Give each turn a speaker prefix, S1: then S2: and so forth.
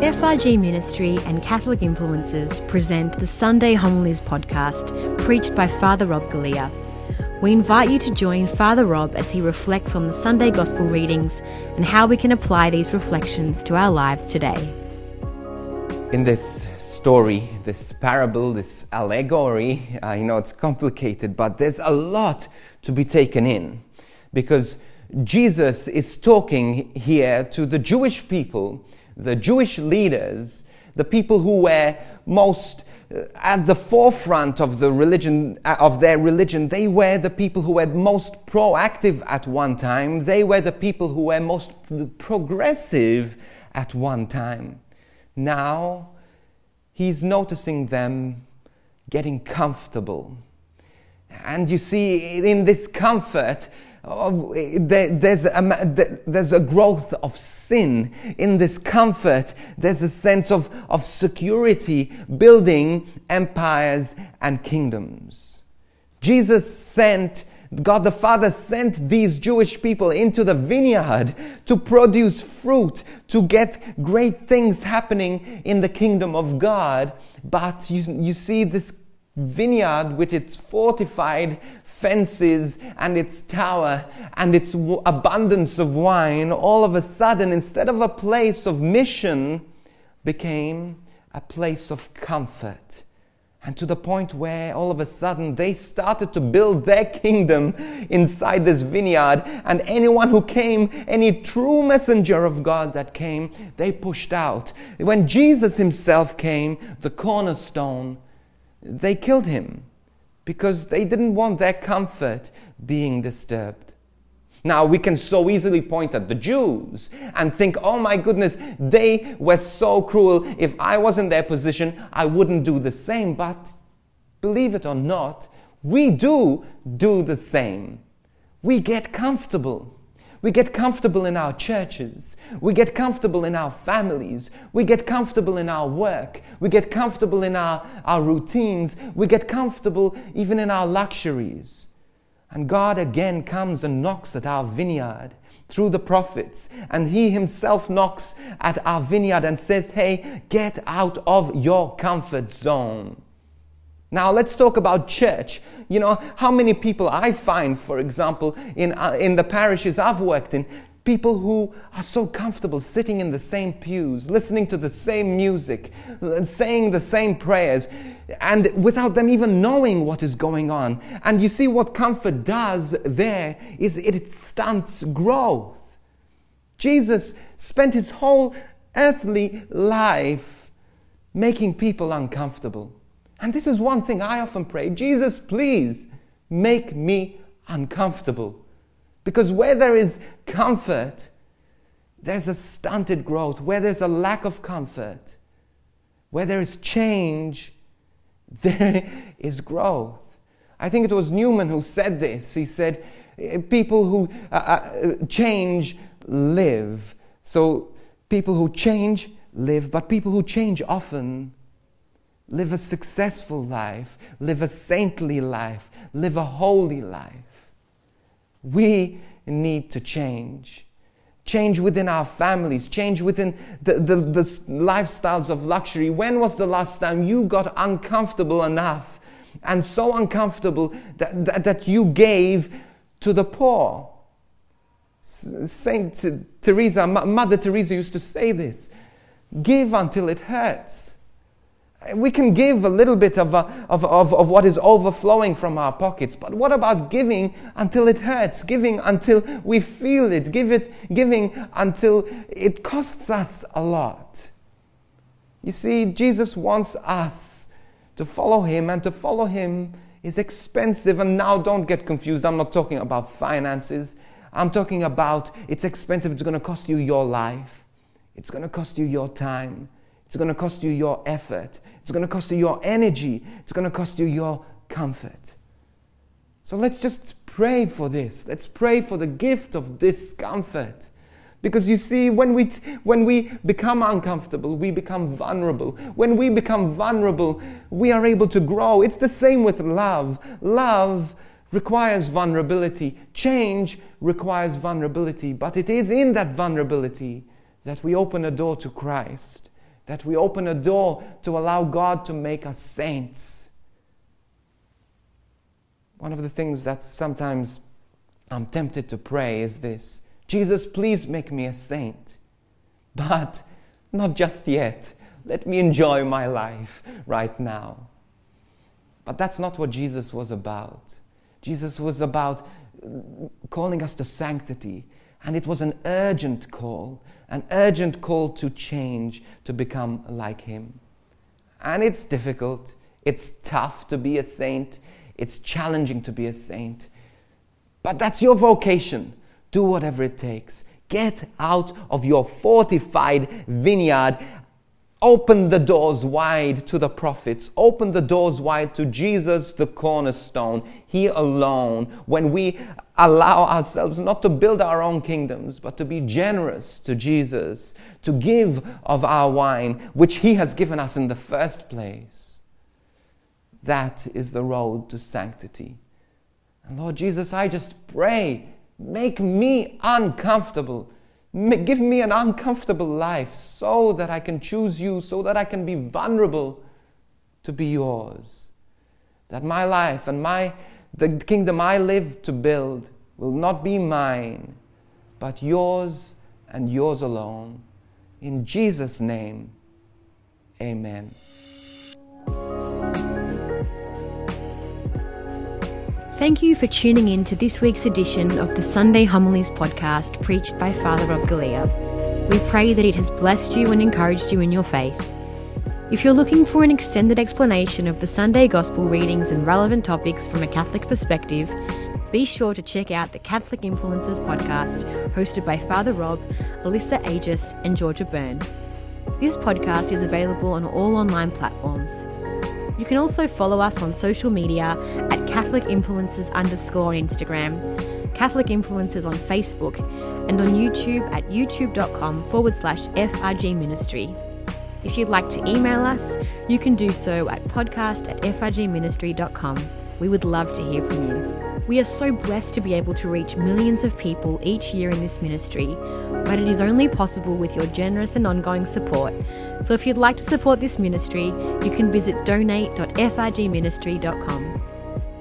S1: FRG Ministry and Catholic Influencers present the Sunday Homilies podcast, preached by Father Rob Galea. We invite you to join Father Rob as he reflects on the Sunday Gospel readings and how we can apply these reflections to our lives today.
S2: In this story, this parable, this allegory, I know it's complicated, but there's a lot to be taken in because Jesus is talking here to the Jewish people the Jewish leaders, the people who were most uh, at the forefront of the religion uh, of their religion they were the people who were most proactive at one time. They were the people who were most progressive at one time. Now he's noticing them getting comfortable. And you see in this comfort there's, a, there's a growth of sin in this comfort. There's a sense of, of security building empires and kingdoms. Jesus sent, God the Father sent these Jewish people into the vineyard to produce fruit, to get great things happening in the kingdom of God. But you, you see, this vineyard with its fortified fences and its tower and its abundance of wine, all of a sudden, instead of a place of mission, became a place of comfort. And to the point where all of a sudden they started to build their kingdom inside this vineyard. And anyone who came, any true messenger of God that came, they pushed out. When Jesus himself came, the cornerstone, they killed him because they didn't want their comfort being disturbed. Now, we can so easily point at the Jews and think, oh my goodness, they were so cruel. If I was in their position, I wouldn't do the same. But believe it or not, we do do the same. We get comfortable. We get comfortable in our churches. We get comfortable in our families. We get comfortable in our work. We get comfortable in our, our routines. We get comfortable even in our luxuries. And God again comes and knocks at our vineyard through the prophets. And He Himself knocks at our vineyard and says, Hey, get out of your comfort zone. Now, let's talk about church. You know, how many people I find, for example, in, uh, in the parishes I've worked in, people who are so comfortable sitting in the same pews, listening to the same music, saying the same prayers, and without them even knowing what is going on. And you see, what comfort does there is it stunts growth. Jesus spent his whole earthly life making people uncomfortable. And this is one thing I often pray Jesus, please make me uncomfortable. Because where there is comfort, there's a stunted growth. Where there's a lack of comfort, where there is change, there is growth. I think it was Newman who said this. He said, eh, People who uh, uh, change live. So, people who change live, but people who change often live a successful life, live a saintly life, live a holy life. We need to change. Change within our families, change within the, the, the lifestyles of luxury. When was the last time you got uncomfortable enough and so uncomfortable that, that, that you gave to the poor? Saint Teresa, Mother Teresa used to say this give until it hurts. We can give a little bit of, a, of, of, of what is overflowing from our pockets, but what about giving until it hurts? Giving until we feel it? Give it giving until it costs us a lot. You see, Jesus wants us to follow Him, and to follow Him is expensive. And now don't get confused. I'm not talking about finances. I'm talking about it's expensive. It's going to cost you your life, it's going to cost you your time. It's going to cost you your effort. It's going to cost you your energy. It's going to cost you your comfort. So let's just pray for this. Let's pray for the gift of discomfort. Because you see, when we, t- when we become uncomfortable, we become vulnerable. When we become vulnerable, we are able to grow. It's the same with love. Love requires vulnerability, change requires vulnerability. But it is in that vulnerability that we open a door to Christ that we open a door to allow God to make us saints. One of the things that sometimes I'm tempted to pray is this Jesus, please make me a saint, but not just yet. Let me enjoy my life right now. But that's not what Jesus was about. Jesus was about calling us to sanctity, and it was an urgent call, an urgent call to change, to become like Him. And it's difficult, it's tough to be a saint, it's challenging to be a saint. But that's your vocation. Do whatever it takes. Get out of your fortified vineyard Open the doors wide to the prophets. Open the doors wide to Jesus, the cornerstone. He alone. When we allow ourselves not to build our own kingdoms, but to be generous to Jesus, to give of our wine, which He has given us in the first place. That is the road to sanctity. And Lord Jesus, I just pray, make me uncomfortable Give me an uncomfortable life so that I can choose you, so that I can be vulnerable to be yours. That my life and my, the kingdom I live to build will not be mine, but yours and yours alone. In Jesus' name, amen.
S1: Thank you for tuning in to this week's edition of the Sunday Homilies podcast preached by Father Rob Galea. We pray that it has blessed you and encouraged you in your faith. If you're looking for an extended explanation of the Sunday Gospel readings and relevant topics from a Catholic perspective, be sure to check out the Catholic Influencers podcast hosted by Father Rob, Alyssa Aegis, and Georgia Byrne. This podcast is available on all online platforms. You can also follow us on social media Catholic Influencers underscore on Instagram, Catholic Influencers on Facebook, and on YouTube at youtube.com forward slash FRG Ministry. If you'd like to email us, you can do so at podcast at frgministry.com. We would love to hear from you. We are so blessed to be able to reach millions of people each year in this ministry, but it is only possible with your generous and ongoing support. So if you'd like to support this ministry, you can visit donate.frgministry.com.